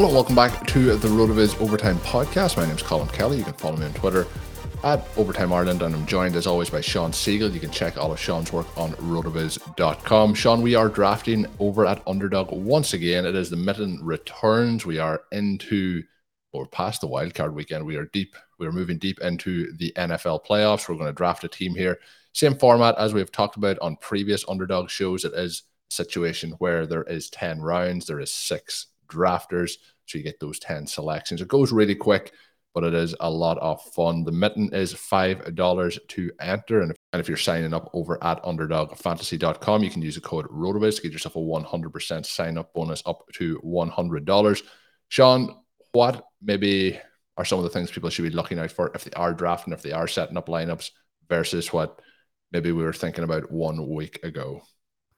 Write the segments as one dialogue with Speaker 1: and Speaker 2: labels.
Speaker 1: Hello, welcome back to the RotoViz Overtime Podcast. My name is Colm Kelly. You can follow me on Twitter at Overtime Ireland, and I'm joined as always by Sean Siegele. You can check all of Shawn's work on rotoviz.com. Sean, we are drafting over at Underdog once again. It is the mitten returns. We are into or past the wildcard weekend. We are deep. We are moving deep into the NFL playoffs. We're going to draft a team here. Same format as we've talked about on previous underdog shows. It is a situation where there is 10 rounds, there is six drafters. So you get those 10 selections. It goes really quick but it is a lot of fun. The mitten is $5 to enter. And if, and if you're signing up over at underdogfantasy.com, you can use the code RotoViz to get yourself a 100% sign up bonus up to $100. Sean, what maybe are some of the things people should be looking out for if they are drafting, if they are setting up lineups versus what maybe we were thinking about one week ago?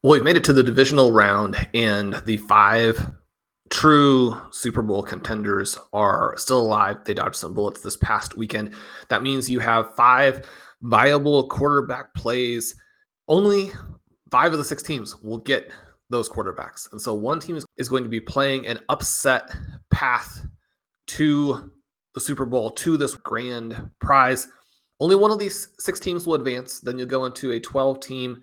Speaker 2: Well, we've made it to the divisional round, and the five true Super Bowl contenders are still alive. They dodged some bullets this past weekend. That means you have five viable quarterback plays. Only five of the six teams will get those quarterbacks. And so one team is going to be playing an upset path to the Super Bowl, to this grand prize. Only one of these six teams will advance. Then you'll go into a 12 team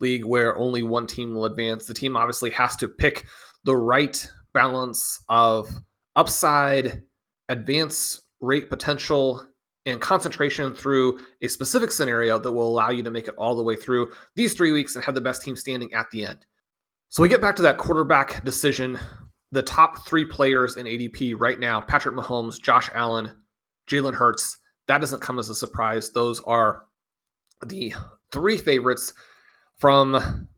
Speaker 2: league where only one team will advance. The team obviously has to pick the right balance of upside, advance rate potential, and concentration through a specific scenario that will allow you to make it all the way through these three weeks and have the best team standing at the end. So we get back to that quarterback decision. The top three players in ADP right now Patrick Mahomes, Josh Allen, Jalen Hurts. That doesn't come as a surprise. Those are the three favorites from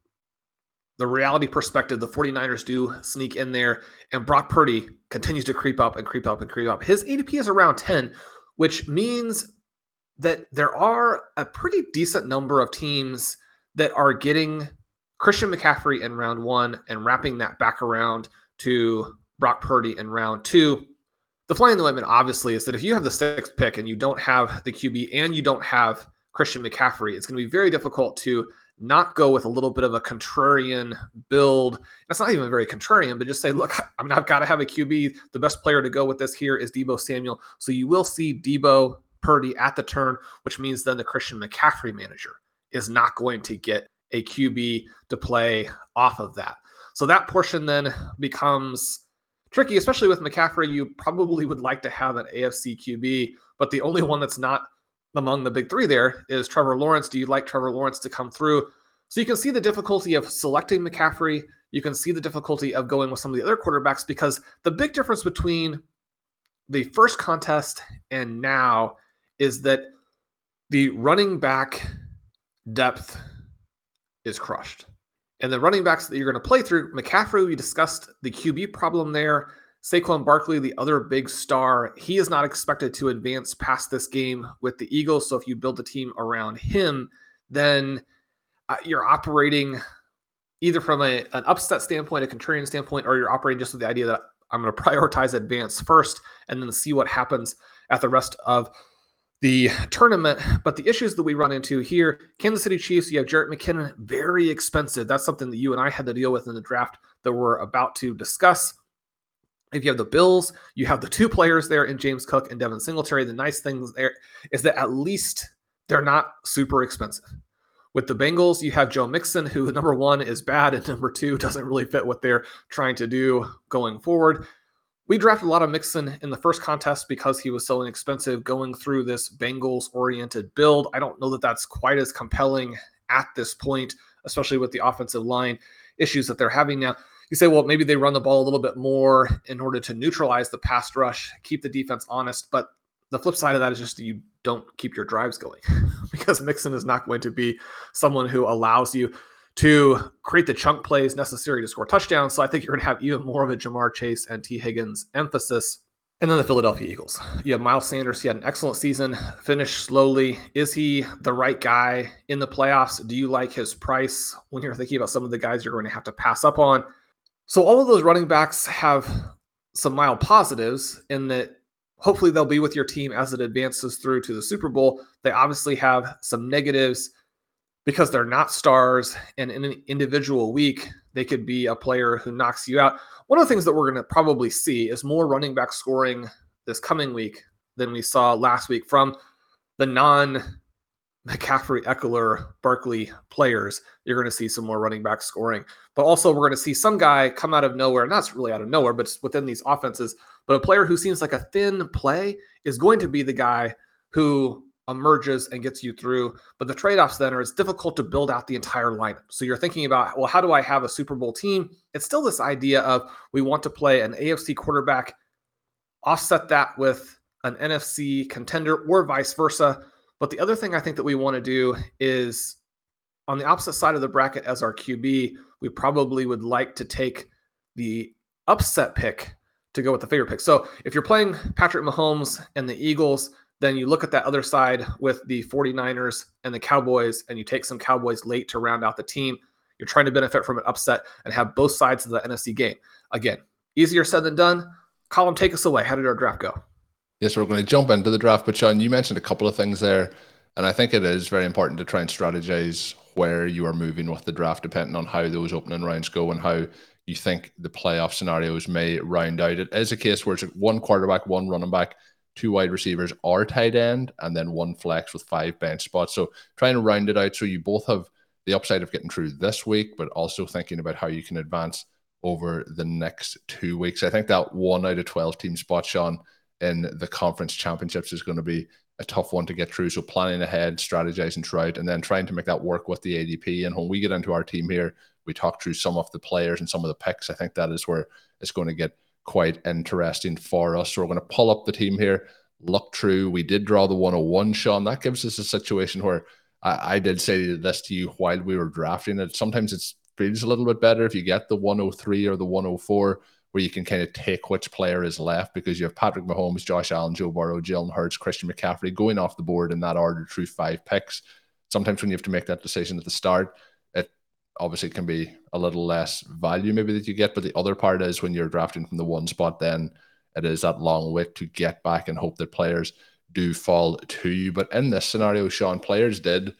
Speaker 2: the reality perspective, the 49ers do sneak in there, and Brock Purdy continues to creep up and creep up and creep up. His ADP is around 10, which means that there are a pretty decent number of teams that are getting Christian McCaffrey in round one and wrapping that back around to Brock Purdy in round two. The fly in the limit, obviously, is that if you have the sixth pick and you don't have the QB and you don't have Christian McCaffrey, it's going to be very difficult to not go with a little bit of a contrarian build. That's not even very contrarian, but just say, look, I mean, I've got to have a QB. The best player to go with this here is Deebo Samuel. So you will see Deebo Purdy at the turn, which means then the Christian McCaffrey manager is not going to get a QB to play off of that. So that portion then becomes tricky, especially with McCaffrey. You probably would like to have an AFC QB, but the only one that's not among the big three there is Trevor Lawrence. Do you like Trevor Lawrence to come through? So you can see the difficulty of selecting McCaffrey. You can see the difficulty of going with some of the other quarterbacks because the big difference between the first contest and now is that the running back depth is crushed. And the running backs that you're going to play through, McCaffrey, we discussed the QB problem there. Saquon Barkley, the other big star, he is not expected to advance past this game with the Eagles. So if you build a team around him, then uh, you're operating either from a, an upset standpoint, a contrarian standpoint, or you're operating just with the idea that I'm going to prioritize advance first and then see what happens at the rest of the tournament. But the issues that we run into here, Kansas City Chiefs, you have Jerick McKinnon, very expensive. That's something that you and I had to deal with in the draft that we're about to discuss. If you have the Bills, you have the two players there in James Cook and Devin Singletary. The nice thing there is that at least they're not super expensive. With the Bengals, you have Joe Mixon, who number one is bad, and number two doesn't really fit what they're trying to do going forward. We drafted a lot of Mixon in the first contest because he was so inexpensive going through this Bengals oriented build. I don't know that that's quite as compelling at this point, especially with the offensive line issues that they're having now. You say, well, maybe they run the ball a little bit more in order to neutralize the pass rush, keep the defense honest. But the flip side of that is just you don't keep your drives going because Mixon is not going to be someone who allows you to create the chunk plays necessary to score touchdowns. So I think you're going to have even more of a Ja'Marr Chase and Tee Higgins emphasis. And then the Philadelphia Eagles. You have Miles Sanders. He had an excellent season, finished slowly. Is he the right guy in the playoffs? Do you like his price when you're thinking about some of the guys you're going to have to pass up on? So all of those running backs have some mild positives in that hopefully they'll be with your team as it advances through to the Super Bowl. They obviously have some negatives because they're not stars and in an individual week they could be a player who knocks you out one of the things that we're going to probably see is more running back scoring this coming week than we saw last week from the non McCaffrey, Ekeler, Barkley players. You're going to see some more running back scoring, but also we're going to see some guy come out of nowhere. Not really out of nowhere, but within these offenses. But a player who seems like a thin play is going to be the guy who emerges and gets you through. But the trade offs then are it's difficult to build out the entire lineup. So you're thinking about, well, how do I have a Super Bowl team? It's still this idea of we want to play an AFC quarterback, offset that with an NFC contender or vice versa. But the other thing I think that we want to do is on the opposite side of the bracket as our QB, we probably would like to take the upset pick to go with the favorite pick. So if you're playing Patrick Mahomes and the Eagles, then you look at that other side with the 49ers and the Cowboys, and you take some Cowboys late to round out the team. You're trying to benefit from an upset and have both sides of the NFC game. Again, easier said than done. Colm, take us away. How did our draft go?
Speaker 1: Yes, we're going to jump into the draft. But Sean, you mentioned a couple of things there. And I think it is very important to try and strategize where you are moving with the draft, depending on how those opening rounds go and how you think the playoff scenarios may round out. It is a case where it's one quarterback, one running back, two wide receivers are tight end, and then one flex with five bench spots. So trying to round it out so you both have the upside of getting through this week, but also thinking about how you can advance over the next two weeks. I think that one out of 12 team spot, Sean, in the conference championships is going to be a tough one to get through. So planning ahead, strategizing throughout, and then trying to make that work with the ADP. And when we get into our team here, we talk through some of the players and some of the picks. I think that is where it's going to get quite interesting for us. So we're going to pull up the team here, look through. We did draw the 101, Sean. That gives us a situation where I, I did say this to you while we were drafting it. Sometimes it feels a little bit better if you get the 103 or the 104 where you can kind of take which player is left because you have Patrick Mahomes, Josh Allen, Joe Burrow, Jalen Hurts, Christian McCaffrey going off the board in that order through five picks. Sometimes when you have to make that decision at the start, it obviously can be a little less value maybe that you get. But the other part is when you're drafting from the one spot, then it is that long wait to get back and hope that players do fall to you. But in this scenario, Sean, players did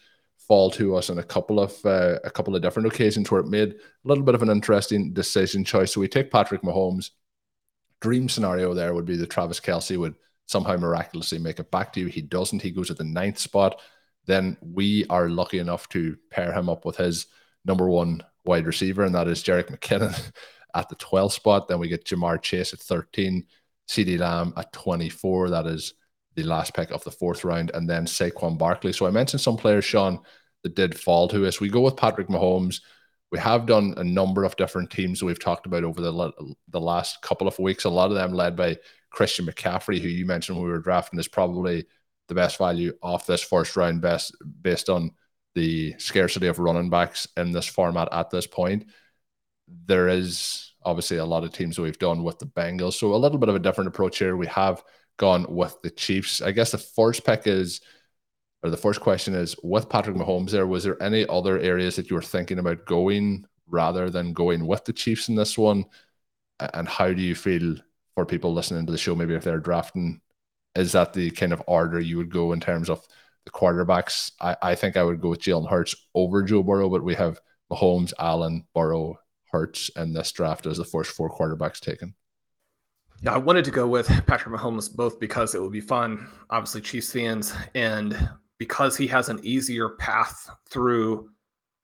Speaker 1: fall to us on a couple of uh, a couple of different occasions where it made a little bit of an interesting decision choice. So we take Patrick Mahomes. Dream scenario there would be that Travis Kelce would somehow miraculously make it back to you. He doesn't. He goes at the ninth spot. Then we are lucky enough to pair him up with his number one wide receiver, and that is Jerick McKinnon at the 12th spot. Then we get Ja'Marr Chase at 13, CeeDee Lamb at 24. That is the last pick of the fourth round, and then Saquon Barkley. So I mentioned some players, Sean, that did fall to us. We go with Patrick Mahomes. We have done a number of different teams that we've talked about over the the last couple of weeks. A lot of them led by Christian McCaffrey, who you mentioned when we were drafting is probably the best value off this first round, best based on the scarcity of running backs in this format at this point. There is obviously a lot of teams that we've done with the Bengals. So a little bit of a different approach here. We have gone with the Chiefs. I guess the first pick is, or the first question is, with Patrick Mahomes there, was there any other areas that you were thinking about going rather than going with the Chiefs in this one? And how do you feel for people listening to the show, maybe if they're drafting, is that the kind of order you would go in terms of the quarterbacks? I, I think I would go with Jalen Hurts over Joe Burrow, but we have Mahomes, Allen, Burrow, Hurts in this draft as the first four quarterbacks taken.
Speaker 2: Yeah, I wanted to go with Patrick Mahomes both because it would be fun, obviously Chiefs fans, and because he has an easier path through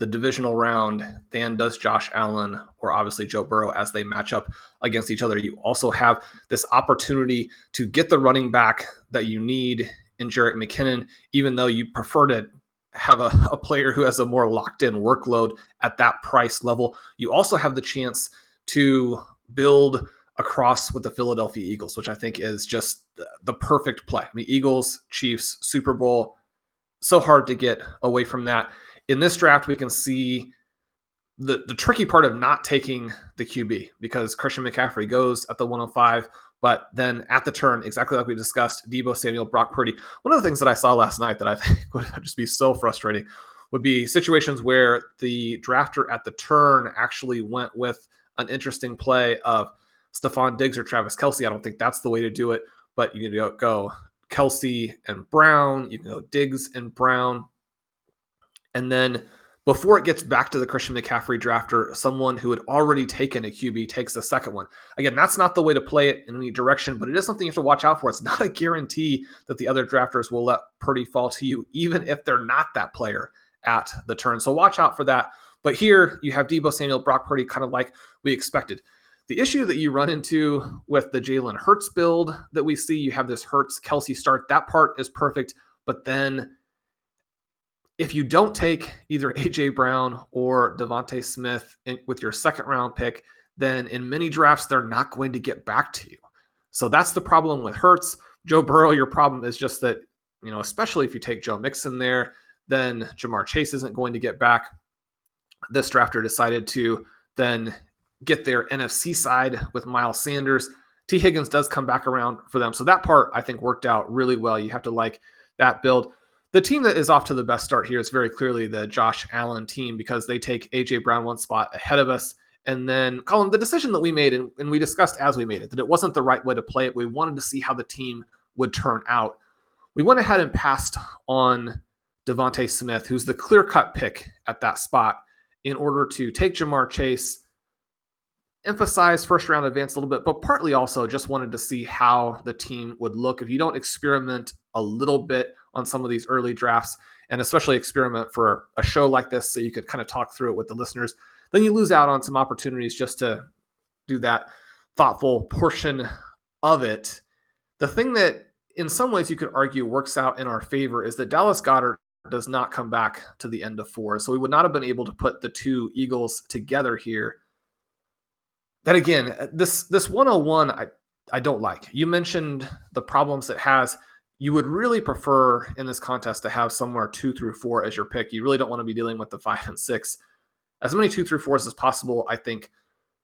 Speaker 2: the divisional round than does Josh Allen or obviously Joe Burrow as they match up against each other. You also have this opportunity to get the running back that you need in Jerick McKinnon, even though you prefer to have a, a player who has a more locked in workload at that price level. You also have the chance to build across with the Philadelphia Eagles, which I think is just the perfect play. I mean, Eagles, Chiefs, Super Bowl, so hard to get away from that. In this draft, we can see the, the tricky part of not taking the QB because Christian McCaffrey goes at the 105, but then at the turn, exactly like we discussed, Deebo Samuel, Brock Purdy. One of the things that I saw last night that I think would just be so frustrating would be situations where the drafter at the turn actually went with an interesting play of Stefon Diggs or Travis Kelce. I don't think that's the way to do it, but you can go Kelce and Brown. You can go Diggs and Brown. And then before it gets back to the Christian McCaffrey drafter, someone who had already taken a QB takes the second one. Again, that's not the way to play it in any direction, but it is something you have to watch out for. It's not a guarantee that the other drafters will let Purdy fall to you, even if they're not that player at the turn. So watch out for that. But here you have Deebo Samuel, Brock Purdy, kind of like we expected. The issue that you run into with the Jalen Hurts build that we see, you have this Hurts Kelce start. That part is perfect. But then if you don't take either AJ Brown or DeVonta Smith in, with your second round pick, then in many drafts, they're not going to get back to you. So that's the problem with Hurts. Joe Burrow, your problem is just that, you know, especially if you take Joe Mixon there, then Ja'Marr Chase isn't going to get back. This drafter decided to then get their NFC side with Miles Sanders. Tee Higgins does come back around for them. So that part I think worked out really well. You have to like that build. The team that is off to the best start here is very clearly the Josh Allen team because they take AJ Brown one spot ahead of us. And then, Colm, the decision that we made, and, and we discussed as we made it, that it wasn't the right way to play it. We wanted to see how the team would turn out. We went ahead and passed on DeVonta Smith, who's the clear cut pick at that spot, in order to take Ja'Marr Chase emphasize first round advance a little bit, but partly also just wanted to see how the team would look if you don't experiment a little bit on some of these early drafts and especially experiment for a show like this so you could kind of talk through it with the listeners. Then you lose out on some opportunities just to do that thoughtful portion of it. The thing that in some ways you could argue works out in our favor is that Dallas Goedert does not come back to the end of four. So we would not have been able to put the two Eagles together here that again, uh, this this 101 I I don't like. You mentioned the problems it has. You would really prefer in this contest to have somewhere two through four as your pick. You really don't want to be dealing with the five and six. As many two through fours as possible, I think,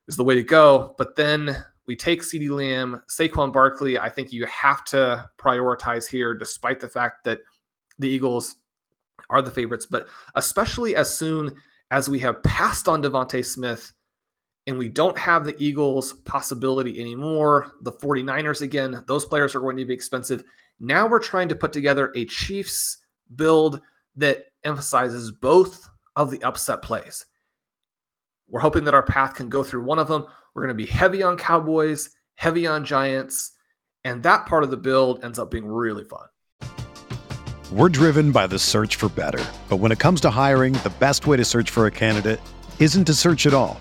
Speaker 2: is the way to go. But then we take CeeDee Lamb, Saquon Barkley. I think you have to prioritize here, despite the fact that the Eagles are the favorites, but especially as soon as we have passed on DeVonta Smith and we don't have the Eagles possibility anymore. The 49ers, again, those players are going to be expensive. Now we're trying to put together a Chiefs build that emphasizes both of the upset plays. We're hoping that our path can go through one of them. We're going to be heavy on Cowboys, heavy on Giants, and that part of the build ends up being really fun.
Speaker 3: We're driven by the search for better. But when it comes to hiring, the best way to search for a candidate isn't to search at all.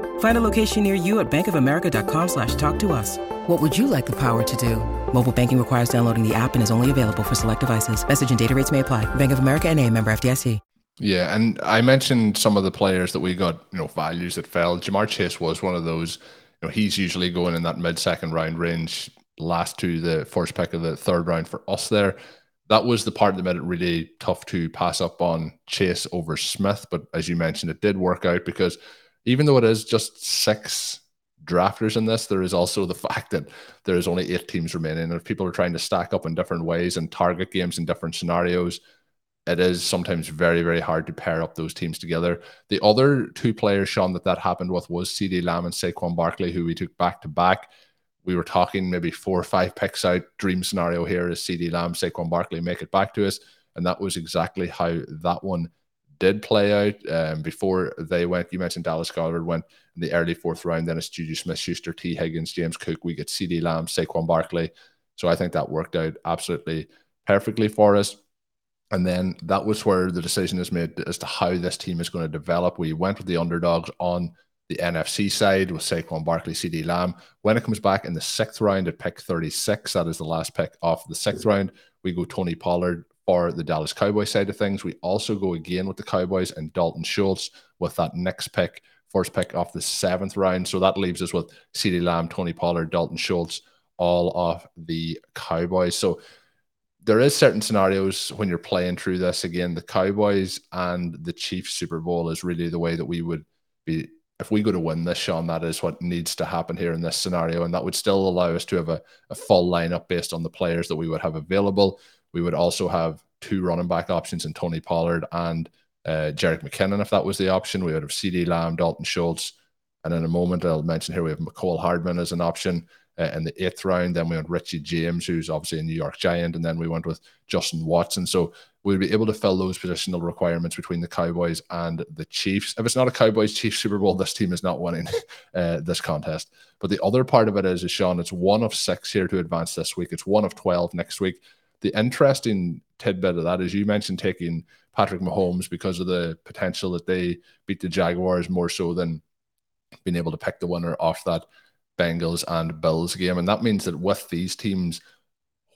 Speaker 4: Find a location near you at bankofamerica.com slash talk to us. What would you like the power to do? Mobile banking requires downloading the app and is only available for select devices. Message and data rates may apply. Bank of America and a member FDIC.
Speaker 1: Yeah, and I mentioned some of the players that we got, you know, values that fell. Ja'Marr Chase was one of those. You know, he's usually going in that mid-second round range last to the first pick of the third round for us there. That was the part that made it really tough to pass up on Chase over Smith. But as you mentioned, it did work out because even though it is just six drafters in this, there is also the fact that there is only eight teams remaining. And if people are trying to stack up in different ways and target games in different scenarios, it is sometimes very, very hard to pair up those teams together. The other two players, Shawn, that that happened with was CeeDee Lamb and Saquon Barkley, who we took back to back we were talking maybe four or five picks out. Dream scenario here is CeeDee Lamb, Saquon Barkley make it back to us. And that was exactly how that one did play out um, before they went. You mentioned Dallas Goedert went in the early fourth round. Then it's Juju Smith Schuster, Tee Higgins, James Cook. We get CeeDee Lamb, Saquon Barkley. So I think that worked out absolutely perfectly for us. And then that was where the decision is made as to how this team is going to develop. We went with the underdogs on the NFC side with Saquon Barkley, CeeDee Lamb. When it comes back in the sixth round at pick 36, that is the last pick off the sixth round, we go Tony Pollard for the Dallas Cowboys side of things. We also go again with the Cowboys and Dalton Schultz with that next pick, first pick off the seventh round. So that leaves us with CeeDee Lamb, Tony Pollard, Dalton Schultz, all off the Cowboys. So there is certain scenarios when you're playing through this again. The Cowboys and the Chiefs Super Bowl is really the way that we would be if we go to win this, Sean, that is what needs to happen here in this scenario. And that would still allow us to have a, a full lineup based on the players that we would have available. We would also have two running back options in Tony Pollard and uh, Jerick McKinnon, if that was the option. We would have CeeDee Lamb, Dalton Schultz. And in a moment, I'll mention here we have Mecole Hardman as an option uh, in the eighth round. Then we went Richie James, who's obviously a New York Giant. And then we went with Justin Watson. So we'll be able to fill those positional requirements between the Cowboys and the Chiefs. If it's not a Cowboys Chiefs Super Bowl, this team is not winning uh, this contest. But the other part of it is, is, Shawn, it's one of six here to advance this week. It's one of 12 next week. The interesting tidbit of that is you mentioned taking Patrick Mahomes because of the potential that they beat the Jaguars more so than being able to pick the winner off that Bengals and Bills game. And that means that with these teams,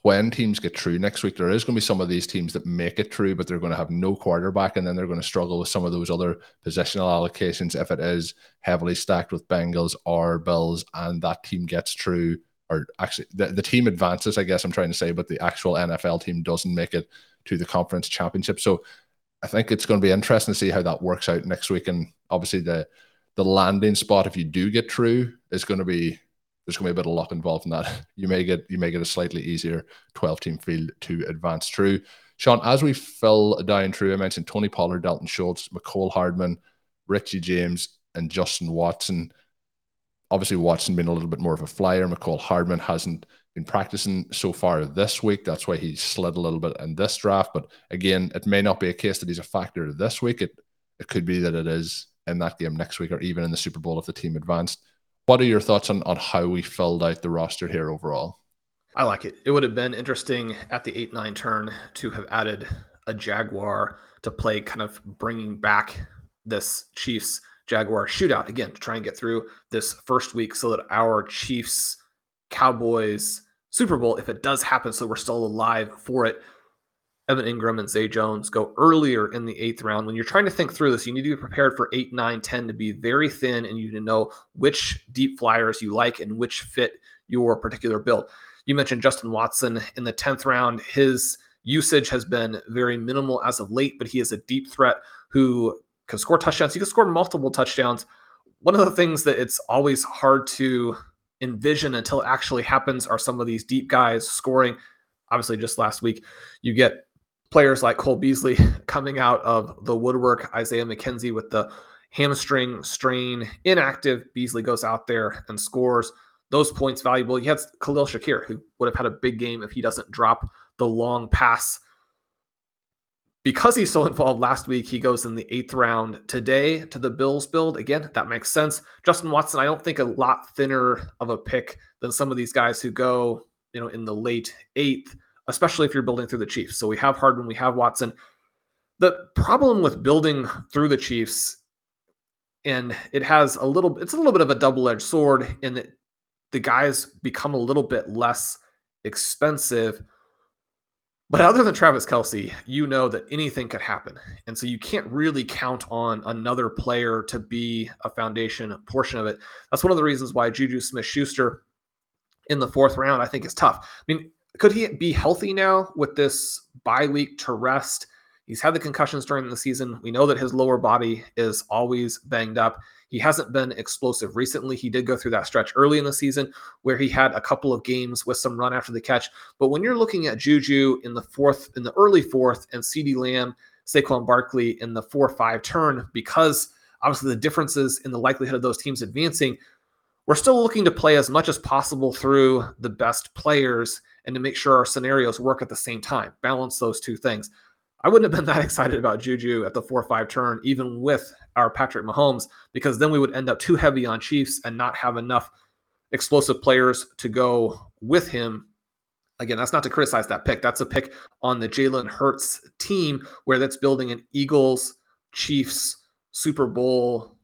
Speaker 1: when teams get through next week, there is going to be some of these teams that make it through, but they're going to have no quarterback, and then they're going to struggle with some of those other positional allocations if it is heavily stacked with Bengals or Bills, and that team gets through, or actually the, the team advances, I guess I'm trying to say, but the actual NFL team doesn't make it to the conference championship. So I think it's going to be interesting to see how that works out next week. And obviously the the landing spot, if you do get through, is going to be there's going to be a bit of luck involved in that. You may get you may get a slightly easier 12 team field to advance through. Sean, as we fill down through, I mentioned Tony Pollard, Dalton Schultz, Mecole Hardman, Richie James, and Justin Watson. Obviously, Watson being a little bit more of a flyer. Mecole Hardman hasn't been practicing so far this week. That's why he slid a little bit in this draft. But again, it may not be a case that he's a factor this week. It it could be that it is in that game next week or even in the Super Bowl if the team advanced. What are your thoughts on, on how we filled out the roster here overall?
Speaker 2: I like it. It would have been interesting at the 8 9 turn to have added a Jaguar to play, kind of bringing back this Chiefs Jaguar shootout again to try and get through this first week so that our Chiefs Cowboys Super Bowl, if it does happen, so we're still alive for it, Evan Engram and Zay Jones go earlier in the eighth round. When you're trying to think through this, you need to be prepared for eight, nine, 10 to be very thin and you to know which deep flyers you like and which fit your particular build. You mentioned Justin Watson in the 10th round. His usage has been very minimal as of late, but he is a deep threat who can score touchdowns. He can score multiple touchdowns. One of the things that it's always hard to envision until it actually happens are some of these deep guys scoring. Obviously, just last week, you get players like Cole Beasley coming out of the woodwork, Isaiah McKenzie with the hamstring strain, inactive. Beasley goes out there and scores those points valuable. You had Khalil Shakir, who would have had a big game if he doesn't drop the long pass. Because he's so involved last week, he goes in the eighth round today to the Bills build. Again, that makes sense. Justin Watson, I don't think a lot thinner of a pick than some of these guys who go, you know, in the late eighth, especially if you're building through the Chiefs. So we have Hardman, we have Watson. The problem with building through the Chiefs, and it has a little, it's a little bit of a double-edged sword in that the guys become a little bit less expensive. But other than Travis Kelce, you know that anything could happen. And so you can't really count on another player to be a foundation portion of it. That's one of the reasons why Juju Smith Schuster in the fourth round, I think, is tough. I mean, could he be healthy now with this bye week to rest? He's had the concussions during the season. We know that his lower body is always banged up. He hasn't been explosive recently. He did go through that stretch early in the season where he had a couple of games with some run after the catch. But when you're looking at Juju in the fourth, in the early fourth, and CeeDee Lamb, Saquon Barkley in the four five turn, because obviously the differences in the likelihood of those teams advancing, we're still looking to play as much as possible through the best players and to make sure our scenarios work at the same time, balance those two things. I wouldn't have been that excited about Juju at the 4 5 turn, even with our Patrick Mahomes, because then we would end up too heavy on Chiefs and not have enough explosive players to go with him. Again, that's not to criticize that pick. That's a pick on the Jalen Hurts team where that's building an Eagles Chiefs Super Bowl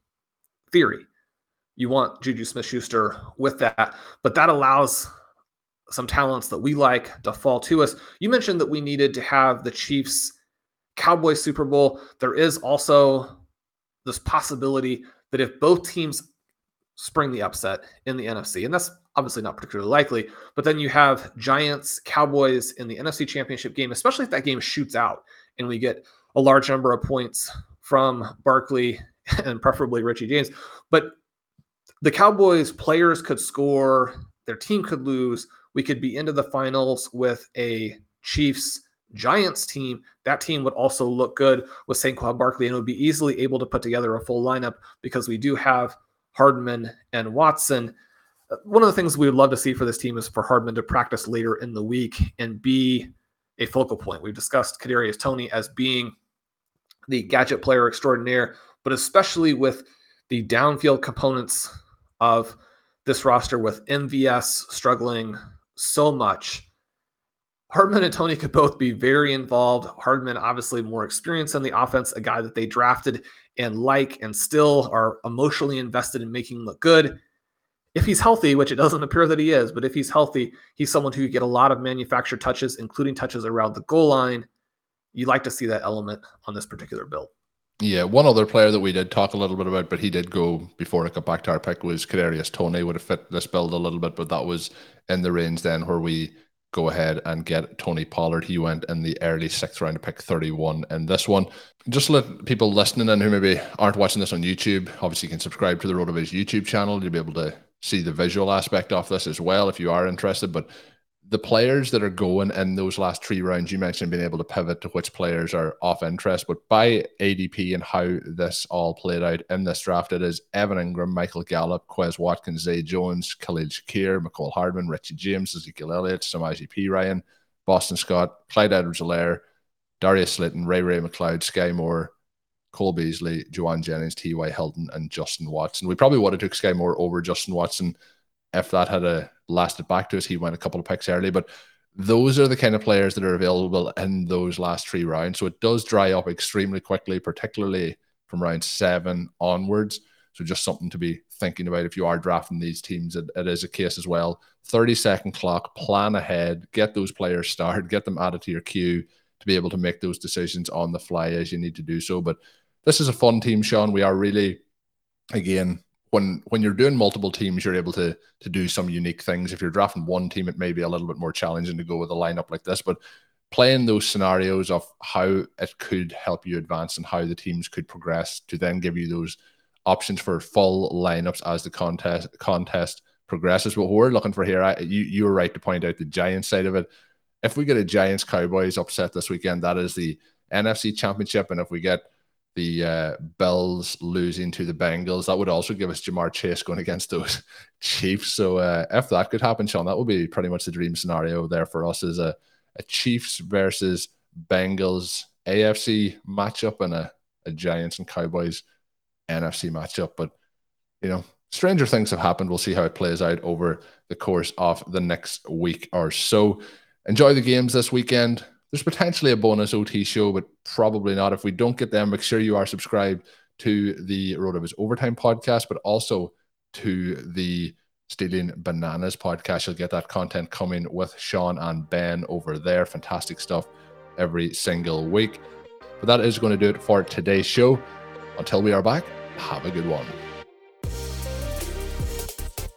Speaker 2: theory. You want Juju Smith Schuster with that, but that allows some talents that we like to fall to us. You mentioned that we needed to have the Chiefs Cowboys Super Bowl. There is also this possibility that if both teams spring the upset in the NFC, and that's obviously not particularly likely, but then you have Giants, Cowboys in the NFC Championship game, especially if that game shoots out and we get a large number of points from Barkley and preferably Richie James. But the Cowboys players could score, their team could lose. We could be into the finals with a Chiefs Giants team, that team would also look good with Saquon Barkley and would be easily able to put together a full lineup because we do have Hardman and Watson. Uh, one of the things we would love to see for this team is for Hardman to practice later in the week and be a focal point. We've discussed Kadarius Toney as being the gadget player extraordinaire, but especially with the downfield components of this roster with MVS struggling so much Hardman and Toney could both be very involved. Hardman, obviously, more experience in the offense, a guy that they drafted and like and still are emotionally invested in making look good. If he's healthy, which it doesn't appear that he is, but if he's healthy, he's someone who could get a lot of manufactured touches, including touches around the goal line. You like to see that element on this particular build.
Speaker 1: Yeah, one other player that we did talk a little bit about, but he did go before it got back to our pick was Kadarius Toney would have fit this build a little bit, but that was in the range then where we go ahead and get Tony Pollard. He went in the early sixth round to pick 31 in this one. Just let people listening in who maybe aren't watching this on YouTube, obviously you can subscribe to the RotoViz YouTube channel. You'll be able to see the visual aspect of this as well if you are interested. But the players that are going in those last three rounds, you mentioned being able to pivot to which players are off interest, but by ADP and how this all played out in this draft, it is Evan Engram, Michael Gallup, Quez Watkins, Zay Jones, Khalil Shakir, Mecole Hardman, Richie James, Ezekiel Elliott, Samaje Perine, Boston Scott, Clyde Edwards-Helaire, Darius Slayton, Ray Ray McCloud, Sky Moore, Cole Beasley, Jauan Jennings, T.Y. Hilton, and Justin Watson. We probably would have took Sky Moore over Justin Watson if that had a lasted back to us, he went a couple of picks early. But those are the kind of players that are available in those last three rounds. So it does dry up extremely quickly, particularly from round seven onwards. So just something to be thinking about if you are drafting these teams. it, it is a case as well. 30 second clock, plan ahead, get those players started, get them added to your queue to be able to make those decisions on the fly as you need to do so. But this is a fun team, Sean. We are really, again, when when you're doing multiple teams, you're able to to do some unique things. If you're drafting one team, it may be a little bit more challenging to go with a lineup like this. But playing those scenarios of how it could help you advance and how the teams could progress to then give you those options for full lineups as the contest contest progresses. What we're looking for here, I, you you were right to point out the giant side of it. if we get a Giants Cowboys upset this weekend, that is the NFC Championship, and if we get the uh, Bills losing to the Bengals, that would also give us Ja'Marr Chase going against those Chiefs. So uh, if that could happen, Sean, that would be pretty much the dream scenario there for us is a, a Chiefs versus Bengals AFC matchup and a, a Giants and Cowboys NFC matchup. But you know, stranger things have happened. We'll see how it plays out over the course of the next week or so. Enjoy the games this weekend. There's potentially a bonus OT show, but probably not. If we don't get them, make sure you are subscribed to the RotoViz Overtime podcast, but also to the Stealing Bananas podcast. You'll get that content coming with Sean and Ben over there. Fantastic stuff every single week. But that is going to do it for today's show. Until we are back, have a good one.